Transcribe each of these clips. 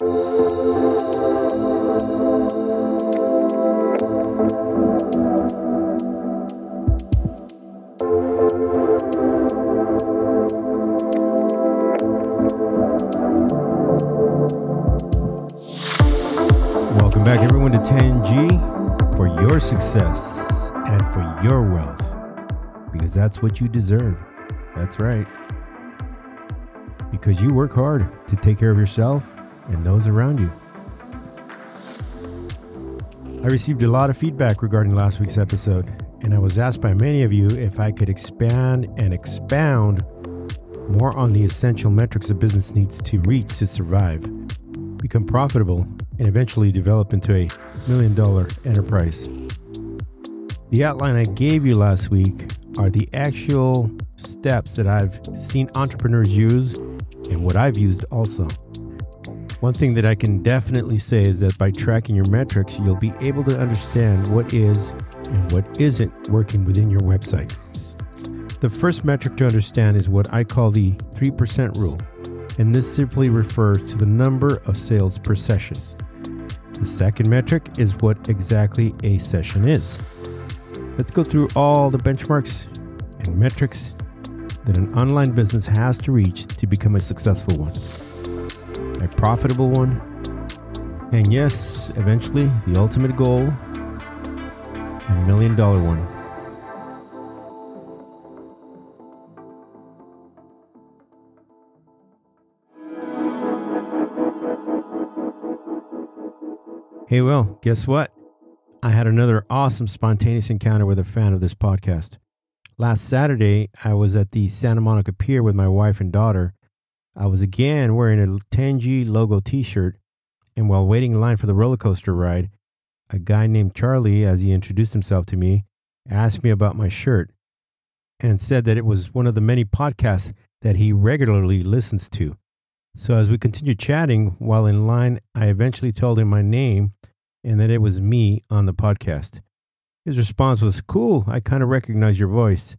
Welcome back, everyone, to 10G for your success and for your wealth because that's what you deserve. That's right. Because you work hard to take care of yourself and those around you. I received a lot of feedback regarding last week's episode, and I was asked by many of you if I could expand and expound more on the essential metrics a business needs to reach to survive, become profitable, and eventually develop into a million dollar enterprise. The outline I gave you last week are the actual steps that I've seen entrepreneurs use and what I've used also. One thing that I can definitely say is that by tracking your metrics, you'll be able to understand what is and what isn't working within your website. The first metric to understand is what I call the 3% rule, and this simply refers to the number of sales per session. The second metric is what exactly a session is. Let's go through all the benchmarks and metrics that an online business has to reach to become a successful one, a profitable one, and yes, eventually the ultimate goal, a million dollar one. Hey, well, guess what? I had another awesome spontaneous encounter with a fan of this podcast. Last Saturday, I was at the Santa Monica Pier with my wife and daughter. I was again wearing a 10G logo t shirt, and while waiting in line for the roller coaster ride, a guy named Charlie, as he introduced himself to me, asked me about my shirt and said that it was one of the many podcasts that he regularly listens to. So, as we continued chatting while in line, I eventually told him my name and that it was me on the podcast. His response was, Cool, I kind of recognize your voice.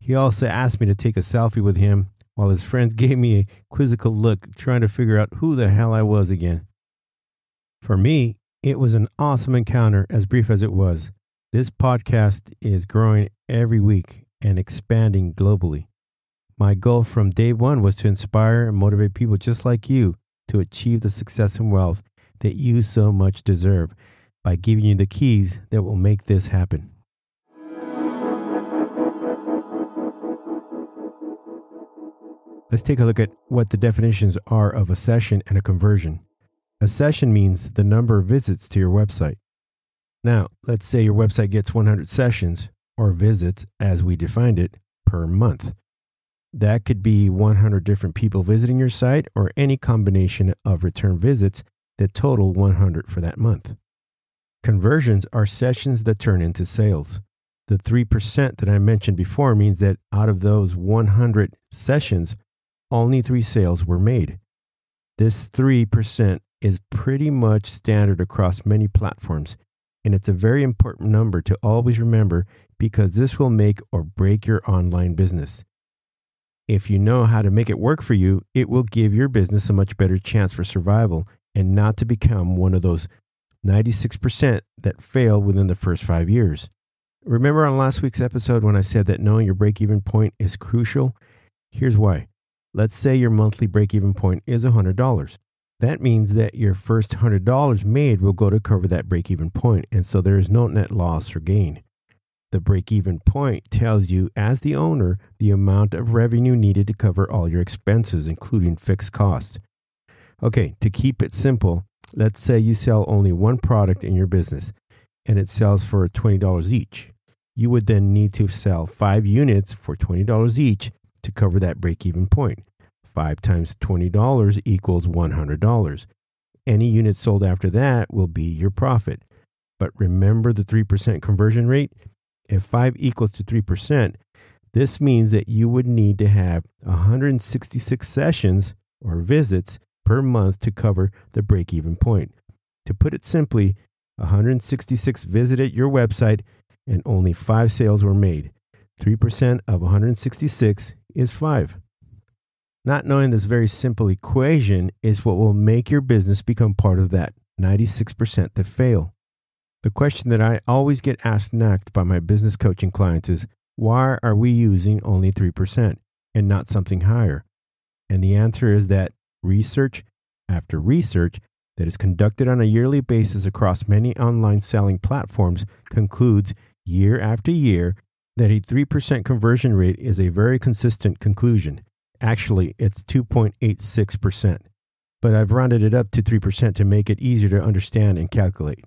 He also asked me to take a selfie with him while his friends gave me a quizzical look, trying to figure out who the hell I was again. For me, it was an awesome encounter, as brief as it was. This podcast is growing every week and expanding globally. My goal from day one was to inspire and motivate people just like you to achieve the success and wealth that you so much deserve by giving you the keys that will make this happen. Let's take a look at what the definitions are of a session and a conversion. A session means the number of visits to your website. Now, let's say your website gets 100 sessions or visits as we defined it per month. That could be 100 different people visiting your site or any combination of return visits that total 100 for that month. Conversions are sessions that turn into sales. The 3% that I mentioned before means that out of those 100 sessions, only three sales were made. This 3% is pretty much standard across many platforms, and it's a very important number to always remember because this will make or break your online business. If you know how to make it work for you, it will give your business a much better chance for survival and not to become one of those 96% that fail within the first five years. Remember on last week's episode when I said that knowing your break even point is crucial? Here's why. Let's say your monthly break even point is $100. That means that your first $100 made will go to cover that break even point, and so there is no net loss or gain. The break even point tells you, as the owner, the amount of revenue needed to cover all your expenses, including fixed costs. Okay, to keep it simple, let's say you sell only one product in your business and it sells for $20 each. You would then need to sell five units for $20 each to cover that break even point. Five times $20 equals $100. Any unit sold after that will be your profit. But remember the 3% conversion rate? If 5 equals to 3%, this means that you would need to have 166 sessions or visits per month to cover the break even point. To put it simply, 166 visited your website and only 5 sales were made. 3% of 166 is 5. Not knowing this very simple equation is what will make your business become part of that 96% that fail. The question that I always get asked next by my business coaching clients is why are we using only 3% and not something higher? And the answer is that research after research that is conducted on a yearly basis across many online selling platforms concludes year after year that a 3% conversion rate is a very consistent conclusion. Actually, it's 2.86%, but I've rounded it up to 3% to make it easier to understand and calculate.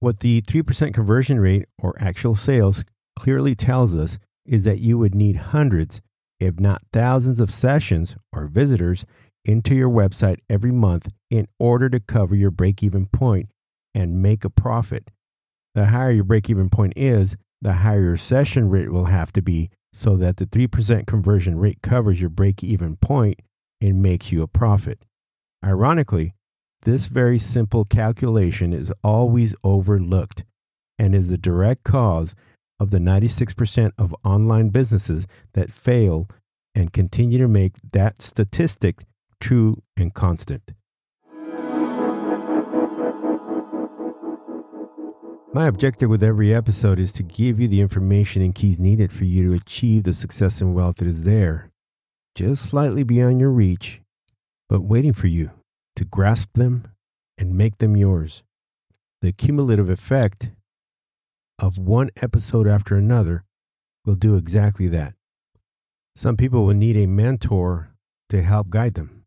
What the 3% conversion rate or actual sales clearly tells us is that you would need hundreds, if not thousands, of sessions or visitors into your website every month in order to cover your break even point and make a profit. The higher your break even point is, the higher your session rate will have to be so that the 3% conversion rate covers your break even point and makes you a profit. Ironically, this very simple calculation is always overlooked and is the direct cause of the 96% of online businesses that fail and continue to make that statistic true and constant. My objective with every episode is to give you the information and keys needed for you to achieve the success and wealth that is there, just slightly beyond your reach, but waiting for you to grasp them and make them yours. The cumulative effect of one episode after another will do exactly that. Some people will need a mentor to help guide them.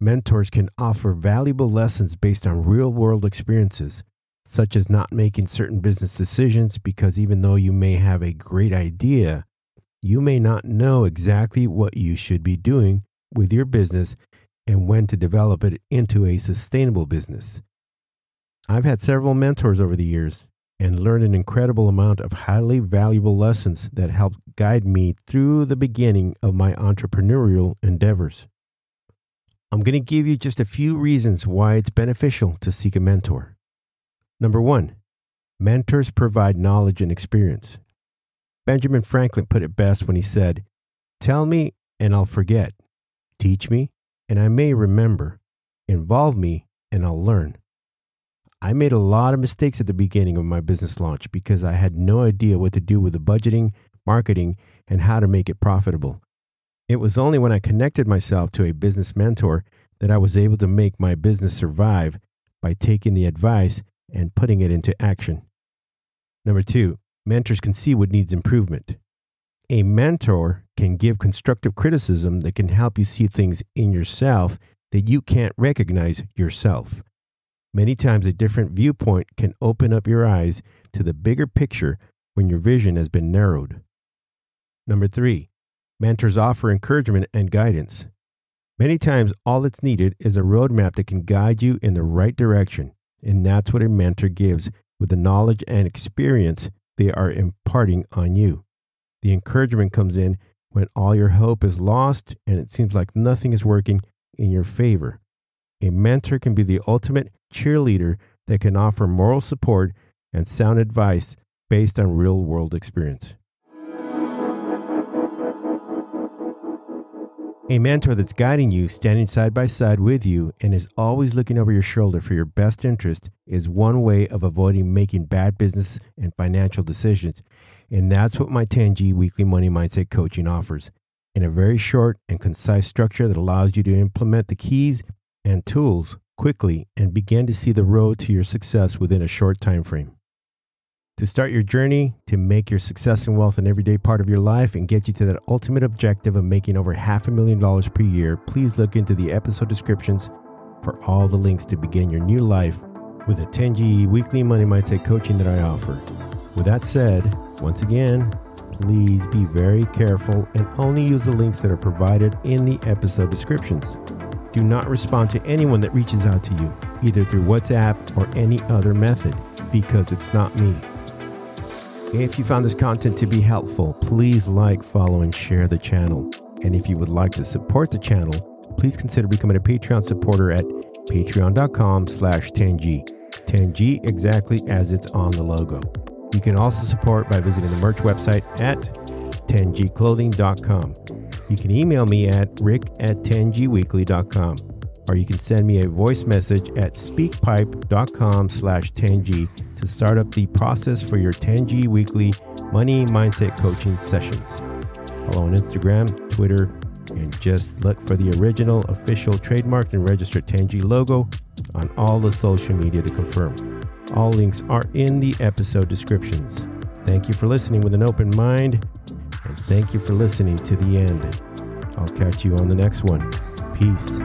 Mentors can offer valuable lessons based on real world experiences, such as not making certain business decisions because even though you may have a great idea, you may not know exactly what you should be doing with your business and when to develop it into a sustainable business. I've had several mentors over the years and learned an incredible amount of highly valuable lessons that helped guide me through the beginning of my entrepreneurial endeavors. I'm going to give you just a few reasons why it's beneficial to seek a mentor. Number one, mentors provide knowledge and experience. Benjamin Franklin put it best when he said, Tell me and I'll forget. Teach me and I may remember. Involve me and I'll learn. I made a lot of mistakes at the beginning of my business launch because I had no idea what to do with the budgeting, marketing, and how to make it profitable. It was only when I connected myself to a business mentor that I was able to make my business survive by taking the advice and putting it into action. Number two, mentors can see what needs improvement. A mentor can give constructive criticism that can help you see things in yourself that you can't recognize yourself. Many times, a different viewpoint can open up your eyes to the bigger picture when your vision has been narrowed. Number three, Mentors offer encouragement and guidance. Many times, all that's needed is a roadmap that can guide you in the right direction. And that's what a mentor gives with the knowledge and experience they are imparting on you. The encouragement comes in when all your hope is lost and it seems like nothing is working in your favor. A mentor can be the ultimate cheerleader that can offer moral support and sound advice based on real world experience. A mentor that's guiding you, standing side by side with you, and is always looking over your shoulder for your best interest is one way of avoiding making bad business and financial decisions. And that's what my 10G weekly money mindset coaching offers in a very short and concise structure that allows you to implement the keys and tools quickly and begin to see the road to your success within a short time frame. To start your journey to make your success and wealth an everyday part of your life and get you to that ultimate objective of making over half a million dollars per year, please look into the episode descriptions for all the links to begin your new life with the 10G weekly money mindset coaching that I offer. With that said, once again, please be very careful and only use the links that are provided in the episode descriptions. Do not respond to anyone that reaches out to you, either through WhatsApp or any other method, because it's not me. If you found this content to be helpful, please like, follow, and share the channel. And if you would like to support the channel, please consider becoming a Patreon supporter at patreon.com slash 10G. 10G exactly as it's on the logo. You can also support by visiting the merch website at 10gclothing.com. You can email me at rick at 10gweekly.com or you can send me a voice message at speakpipe.com slash 10g to start up the process for your 10g weekly money mindset coaching sessions. Follow on Instagram, Twitter, and just look for the original official trademarked and registered 10G logo on all the social media to confirm. All links are in the episode descriptions. Thank you for listening with an open mind, and thank you for listening to the end. I'll catch you on the next one. Peace.